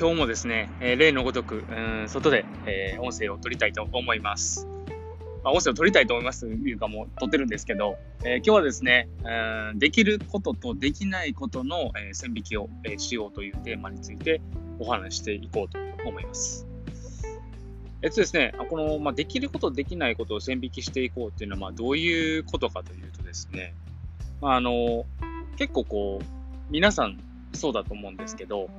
今日もですね、えー、例のごとく、うん、外で、えー、音声を取りたいと思います。まあ、音声を取りたいと思いますというかもう撮ってるんですけど、えー、今日はですね、うん、できることとできないことの、え線引きを、えしようというテーマについてお話していこうと思います。えっとですね、この、まあ、できること、できないことを線引きしていこうっていうのは、まあ、どういうことかというとですね、まあ、あの、結構こう、皆さんそうだと思うんですけど、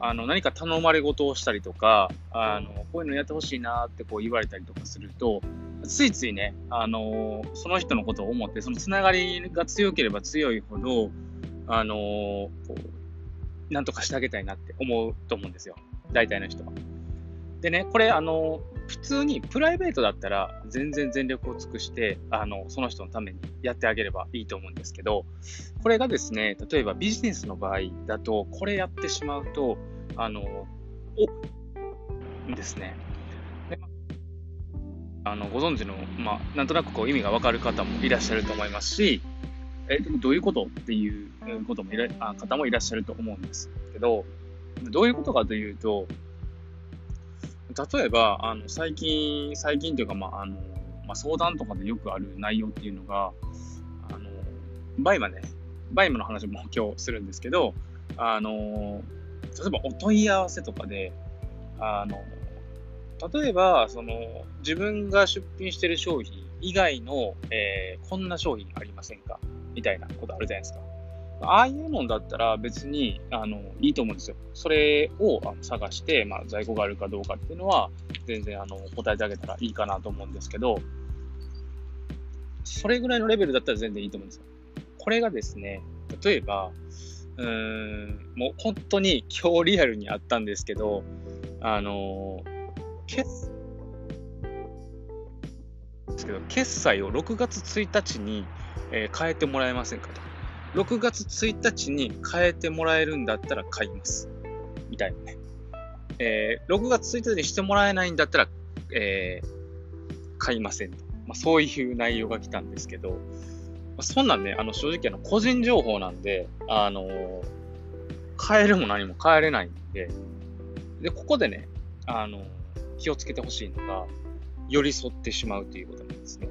あの、何か頼まれ事をしたりとか、あの、こういうのやってほしいなってこう言われたりとかすると、ついついね、あの、その人のことを思って、そのつながりが強ければ強いほど、あの、こう、なんとかしてあげたいなって思うと思うんですよ。大体の人は。でね、これ、あの、普通にプライベートだったら全然全力を尽くして、あの、その人のためにやってあげればいいと思うんですけど、これがですね、例えばビジネスの場合だと、これやってしまうと、あの、お、ですね。あの、ご存知の、まあ、なんとなくこう意味がわかる方もいらっしゃると思いますし、え、でもどういうことっていうこともいらあ方もいらっしゃると思うんですけど、どういうことかというと、例えば、あの、最近、最近というか、まあ、あの、まあ、相談とかでよくある内容っていうのが、あの、バイマね、バイマの話も今日するんですけど、あの、例えばお問い合わせとかで、あの、例えば、その、自分が出品してる商品以外の、えー、こんな商品ありませんか？みたいなことあるじゃないですか。ああいうのだったら別に、あの、いいと思うんですよ。それを探して、まあ、在庫があるかどうかっていうのは、全然、あの、答えてあげたらいいかなと思うんですけど、それぐらいのレベルだったら全然いいと思うんですよ。これがですね、例えば、うーん、もう本当に今日リアルにあったんですけど、あの、決、ですけど、決済を6月1日に、えー、変えてもらえませんかと。6月1日に変えてもらえるんだったら買います。みたいなね。えー、6月1日にしてもらえないんだったら、えー、買いませんと。まあ、そういう内容が来たんですけど、まあ、そんなんね、あの、正直あの、個人情報なんで、あのー、変えるも何も変えれないんで、で、ここでね、あのー、気をつけてほしいのが、寄り添ってしまうということなんですね。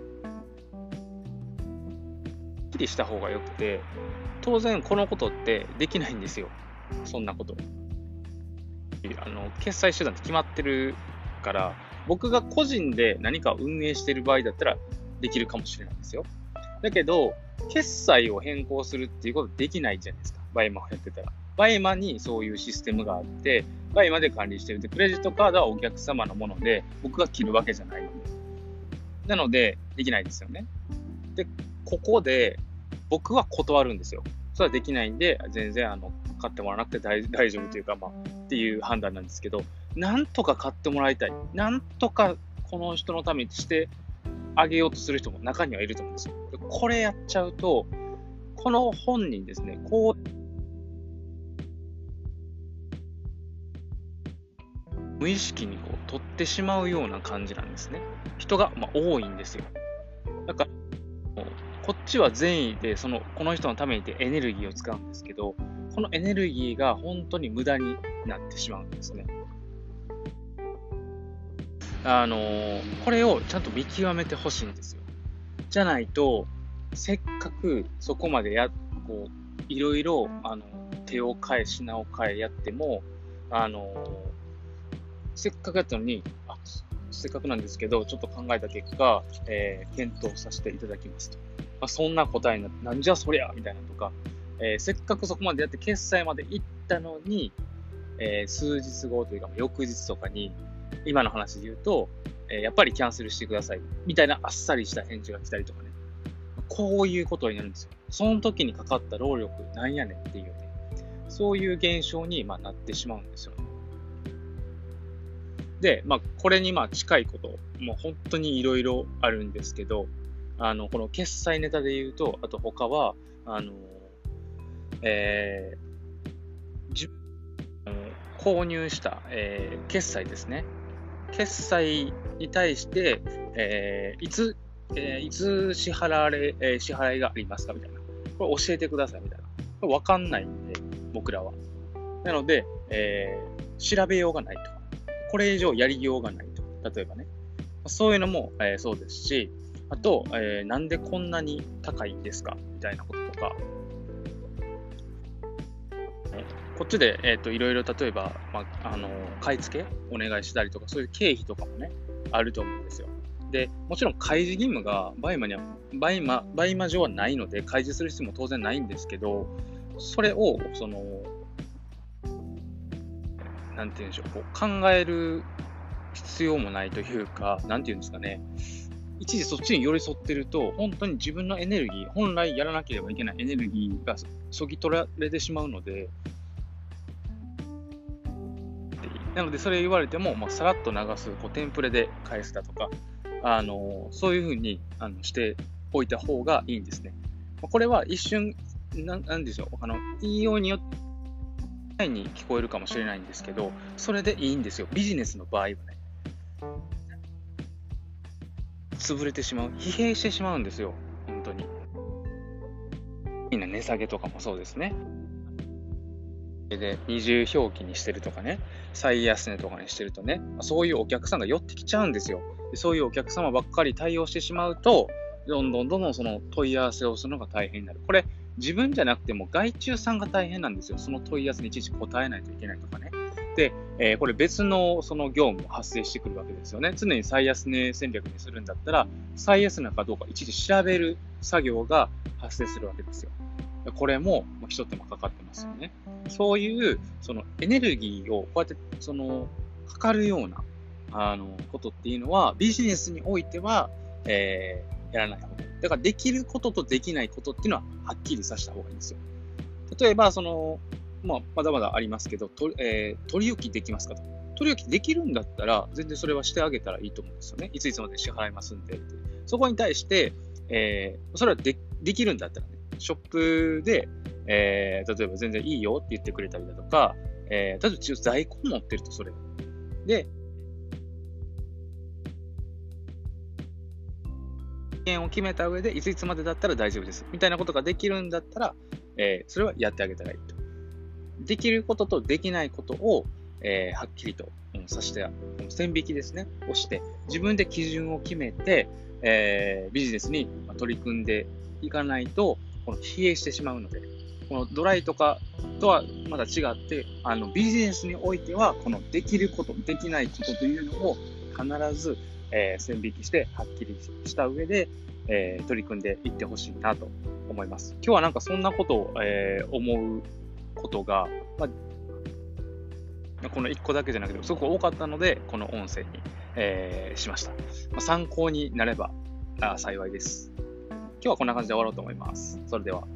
きりした方がよくて、当然このことってできないんですよ。そんなこと。あの、決済手段って決まってるから、僕が個人で何か運営してる場合だったらできるかもしれないですよ。だけど、決済を変更するっていうことできないじゃないですか。バイマをやってたら。バイマにそういうシステムがあって、バイマで管理してる。で、クレジットカードはお客様のもので、僕が切るわけじゃないので。なので、できないですよね。で、ここで僕は断るんですよ。それはできないんで、全然あの買ってもらわなくて大丈夫というか、まあ、っていう判断なんですけど、なんとか買ってもらいたい。なんとかこの人のためにしてあげようとする人も中にはいると思うんですよ。これやっちゃうと、この本人ですね、こう、無意識にこう取ってしまうような感じなんですね。人が、まあ、多いんですよ。だから、こっちは善意で、その、この人のためにってエネルギーを使うんですけど、このエネルギーが本当に無駄になってしまうんですね。あの、これをちゃんと見極めてほしいんですよ。じゃないと、せっかくそこまでや、こう、いろいろ、あの、手を変え、品を変えやっても、あの、せっかくやったのに、あ、せっかくなんですけど、ちょっと考えた結果、えー、検討させていただきますと。まあ、そんな答えになって、なんじゃそりゃみたいなとか、えー、せっかくそこまでやって決済まで行ったのに、えー、数日後というか、翌日とかに、今の話で言うと、えー、やっぱりキャンセルしてください。みたいなあっさりした返事が来たりとかね。こういうことになるんですよ。その時にかかった労力なんやねんっていうね。そういう現象に、まあ、なってしまうんですよね。で、まあ、これにまあ近いこと、もう本当にいろいろあるんですけど、あの、この決済ネタで言うと、あと他は、あの、えー、自分、購入した、えー、決済ですね。決済に対して、えー、いつ、えー、いつ支払われ、えー、支払いがありますかみたいな。これ教えてくださいみたいな。これわかんないんで、僕らは。なので、え調べようがないと。これ以上やりようがないと。例えばね。そういうのも、えー、そうですし、あと、えー、なんでこんなに高いんですか？みたいなこととか、こっちで、えっ、ー、と、いろいろ例えば、まあ、あの、買い付けお願いしたりとか、そういう経費とかもね、あると思うんですよ。で、もちろん開示義務がバイマには、バイマ、バイマ上はないので、開示する必要も当然ないんですけど、それを、その、なんて言うんでしょう、こう考える必要もないというか、なんて言うんですかね、一時そっちに寄り添ってると、本当に自分のエネルギー、本来やらなければいけないエネルギーがそぎ取られてしまうので、なので、それ言われても、まあ、さらっと流す、こうテンプレで返すだとか、あのそういうふうにあのしておいた方がいいんですね。これは一瞬、ななんでしょう、あの言いようによってに聞こえるかもしれないんですけど、それでいいんですよ。ビジネスの場合はね。潰れてしまう。疲弊してしまうんですよ。本当に。みんな値下げとかもそうですね。で、二重表記にしてるとかね、最安値とかにしてるとね、そういうお客さんが寄ってきちゃうんですよ。でそういうお客様ばっかり対応してしまうと、どんどんどんどんその問い合わせをするのが大変になる。これ、自分じゃなくても外注さんが大変なんですよ。その問い合わせにいちいち答えないといけないとかね。で、えー、これ別のその業務も発生してくるわけですよね。常に最安値戦略にするんだったら、最安値かどうかいちいち調べる作業が発生するわけですよ。これも一手間かかってますよね。そういうそのエネルギーをこうやってそのかかるようなあのことっていうのはビジネスにおいては、えー、やらない方がいい。だからできることとできないことっていうのははっきりさせた方がいいんですよ。例えば、その、まあ、まだまだありますけど、とえー、取り置きできますかと。取り置きできるんだったら、全然それはしてあげたらいいと思うんですよね。いついつまで支払いますんで。そこに対して、えー、それはでできるんだったらね、ショップで、えー、例えば全然いいよって言ってくれたりだとか、えー、例えば在庫持ってるとそれ。で、件を決めた上で、いついつまでだったら大丈夫です。みたいなことができるんだったら、えー、それはやってあげたらいいと。できることとできないことを、えー、はっきりと、うん、さして、線引きですね、をして、自分で基準を決めて、えー、ビジネスに取り組んでいかないと、この疲弊してしまうので、このドライとかとはまた違って、あのビジネスにおいては、このできること、できないことというのを必ず、えー、線引きしてはっきりした上で、えー、取り組んでいってほしいなと思います。今日はなんかそんなことを、えー、思うことが、まあ、この1個だけじゃなくてすごく多かったので、この音声に、えー、しました。まあ、参考になればあ幸いです。今日はこんな感じで終わろうと思います。それでは。